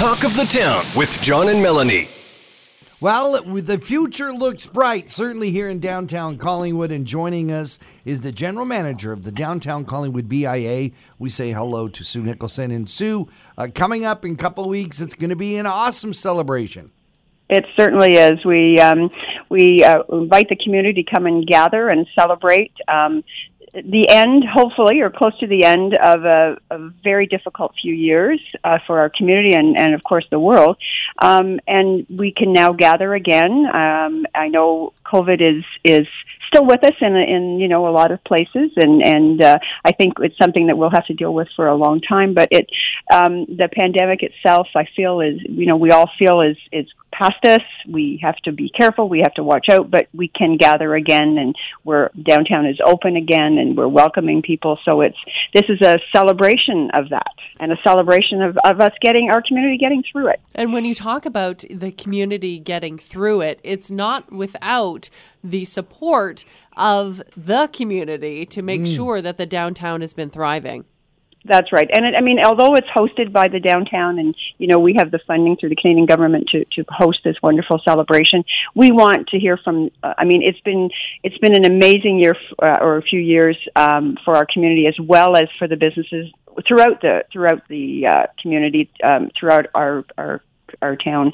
Talk of the Town with John and Melanie. Well, the future looks bright, certainly here in downtown Collingwood. And joining us is the general manager of the downtown Collingwood BIA. We say hello to Sue Nicholson. And Sue, uh, coming up in a couple of weeks, it's going to be an awesome celebration. It certainly is. We um, we uh, invite the community to come and gather and celebrate. Um, the end, hopefully, or close to the end of a, a very difficult few years uh, for our community and, and, of course, the world. Um, and we can now gather again. Um, I know COVID is is still with us in in you know a lot of places, and and uh, I think it's something that we'll have to deal with for a long time. But it um, the pandemic itself, I feel is you know we all feel is is past us. We have to be careful. We have to watch out, but we can gather again, and we're downtown is open again, and we're welcoming people. So it's this is a celebration of that, and a celebration of of us getting our community getting through it. And when you talk about the community getting through it, it's not without the support of the community to make mm. sure that the downtown has been thriving. That's right. And it, I mean, although it's hosted by the downtown and, you know, we have the funding through the Canadian government to, to host this wonderful celebration, we want to hear from, uh, I mean, it's been, it's been an amazing year f- uh, or a few years, um, for our community as well as for the businesses throughout the, throughout the, uh, community, um, throughout our, our, our town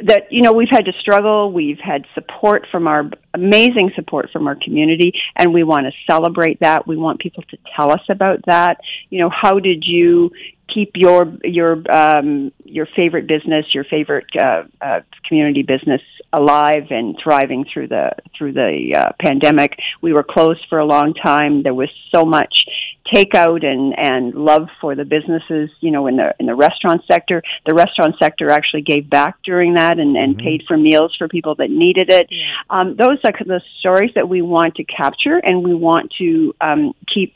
that you know we've had to struggle. We've had support from our amazing support from our community and we want to celebrate that. We want people to tell us about that. You know how did you keep your your um, your favorite business your favorite uh, uh, community business alive and thriving through the through the uh, pandemic? We were closed for a long time. There was so much takeout and and love for the businesses you know in the in the restaurant sector the restaurant sector actually gave back during that and and mm-hmm. paid for meals for people that needed it yeah. um, those are the stories that we want to capture and we want to um, keep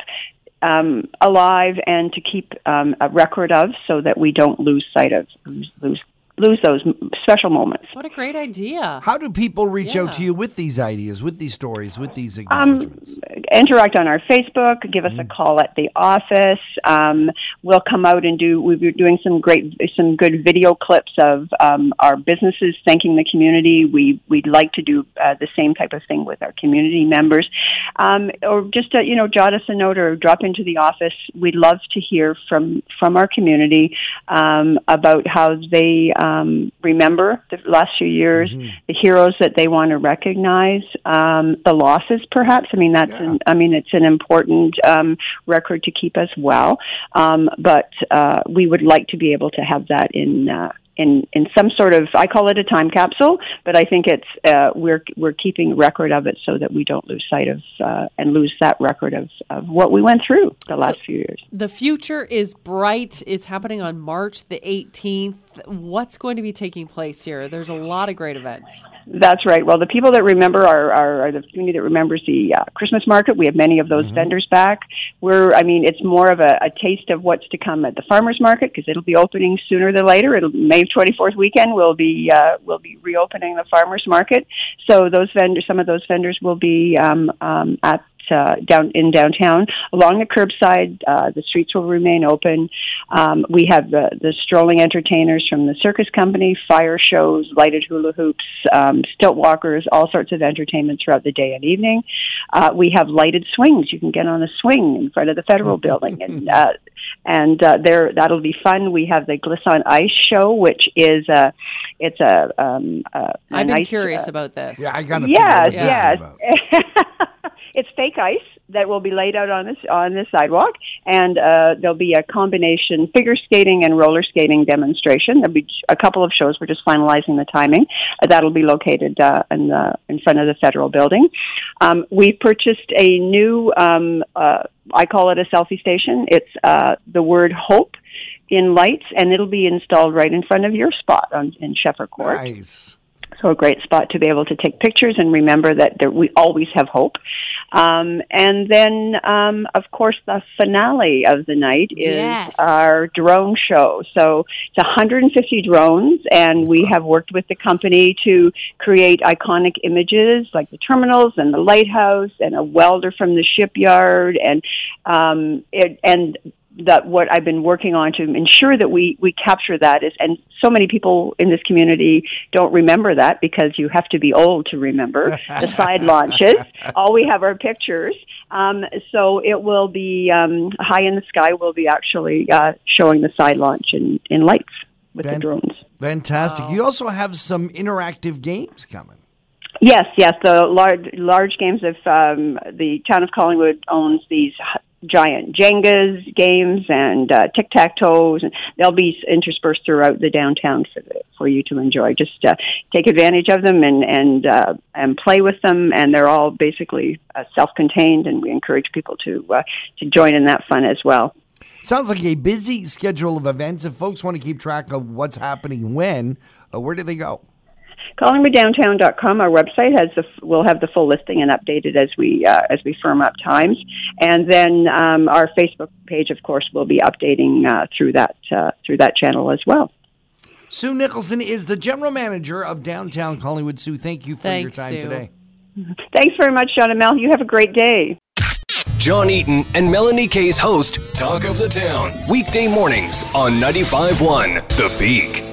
um, alive and to keep um, a record of so that we don't lose sight of lose, lose lose those special moments. What a great idea! How do people reach yeah. out to you with these ideas, with these stories, with these um, acknowledgments? Um, interact on our Facebook. Give us mm. a call at the office. Um, we'll come out and do. We've been doing some great, some good video clips of um, our businesses thanking the community. We we'd like to do uh, the same type of thing with our community members, um, or just uh, you know jot us a note or drop into the office. We'd love to hear from from our community um, about how they um, remember the last few years, mm-hmm. the heroes that they want to recognize, um, the losses, perhaps. I mean, that's yeah. an, I mean, it's an important um, record to keep as well. Um, but uh, we would like to be able to have that in uh, in in some sort of I call it a time capsule, but I think it's uh, we're we're keeping record of it so that we don't lose sight of uh, and lose that record of, of what we went through the last so few years. The future is bright. It's happening on March the 18th. What's going to be taking place here? There's a lot of great events. That's right. Well, the people that remember are, are, are the community that remembers the uh, Christmas market. We have many of those mm-hmm. vendors back. We're, I mean, it's more of a, a taste of what's to come at the farmers market because it'll be opening sooner than later. It'll May 24th weekend. We'll be uh, we'll be reopening the farmers market. So those vendors, some of those vendors will be um, um, at uh, down in downtown. Along the curbside, uh, the streets will remain open. Um, we have the, the strolling entertainers from the circus company, fire shows, lighted hula hoops, um, stilt walkers, all sorts of entertainment throughout the day and evening. Uh, we have lighted swings. You can get on a swing in front of the federal building, and uh, and uh, there that'll be fun. We have the Gliss on Ice show, which is a it's a. Um, a I've been ice, curious uh, about this. Yeah, I got. to Yes, yes. it's fake ice that will be laid out on this on the sidewalk, and uh, there'll be a combination figure skating and roller skating demonstration. There'll be a couple of shows. We're just finalizing the timing. Uh, that'll be located uh, in the in front of the federal building. Um, we've purchased a new. Um, uh, I call it a selfie station. It's uh, the word hope in lights, and it'll be installed right in front of your spot on, in Shepherd Court. Nice. So a great spot to be able to take pictures and remember that there, we always have hope. Um, and then, um, of course, the finale of the night is yes. our drone show. So it's 150 drones, and we have worked with the company to create iconic images like the terminals and the lighthouse and a welder from the shipyard and um, it, and that what I've been working on to ensure that we we capture that is, and so many people in this community don't remember that because you have to be old to remember the side launches. All we have are pictures. Um, so it will be um, high in the sky. We'll be actually uh, showing the side launch in, in lights with Fan- the drones. Fantastic. You also have some interactive games coming. Yes, yes. The large large games of um, the town of Collingwood owns these h- giant Jengas games and uh, tic tac toes, and they'll be interspersed throughout the downtown for the, for you to enjoy. Just uh, take advantage of them and and uh, and play with them, and they're all basically uh, self contained, and we encourage people to uh, to join in that fun as well. Sounds like a busy schedule of events. If folks want to keep track of what's happening when, uh, where do they go? CollingwoodDowntown.com, our website has the will have the full listing and updated as we uh, as we firm up times, and then um, our Facebook page, of course, will be updating uh, through that uh, through that channel as well. Sue Nicholson is the general manager of downtown Collingwood. Sue, thank you for Thanks, your time Sue. today. Thanks very much, John and Mel. You have a great day. John Eaton and Melanie Kay's host, Talk of the Town, weekday mornings on 95.1 The Peak.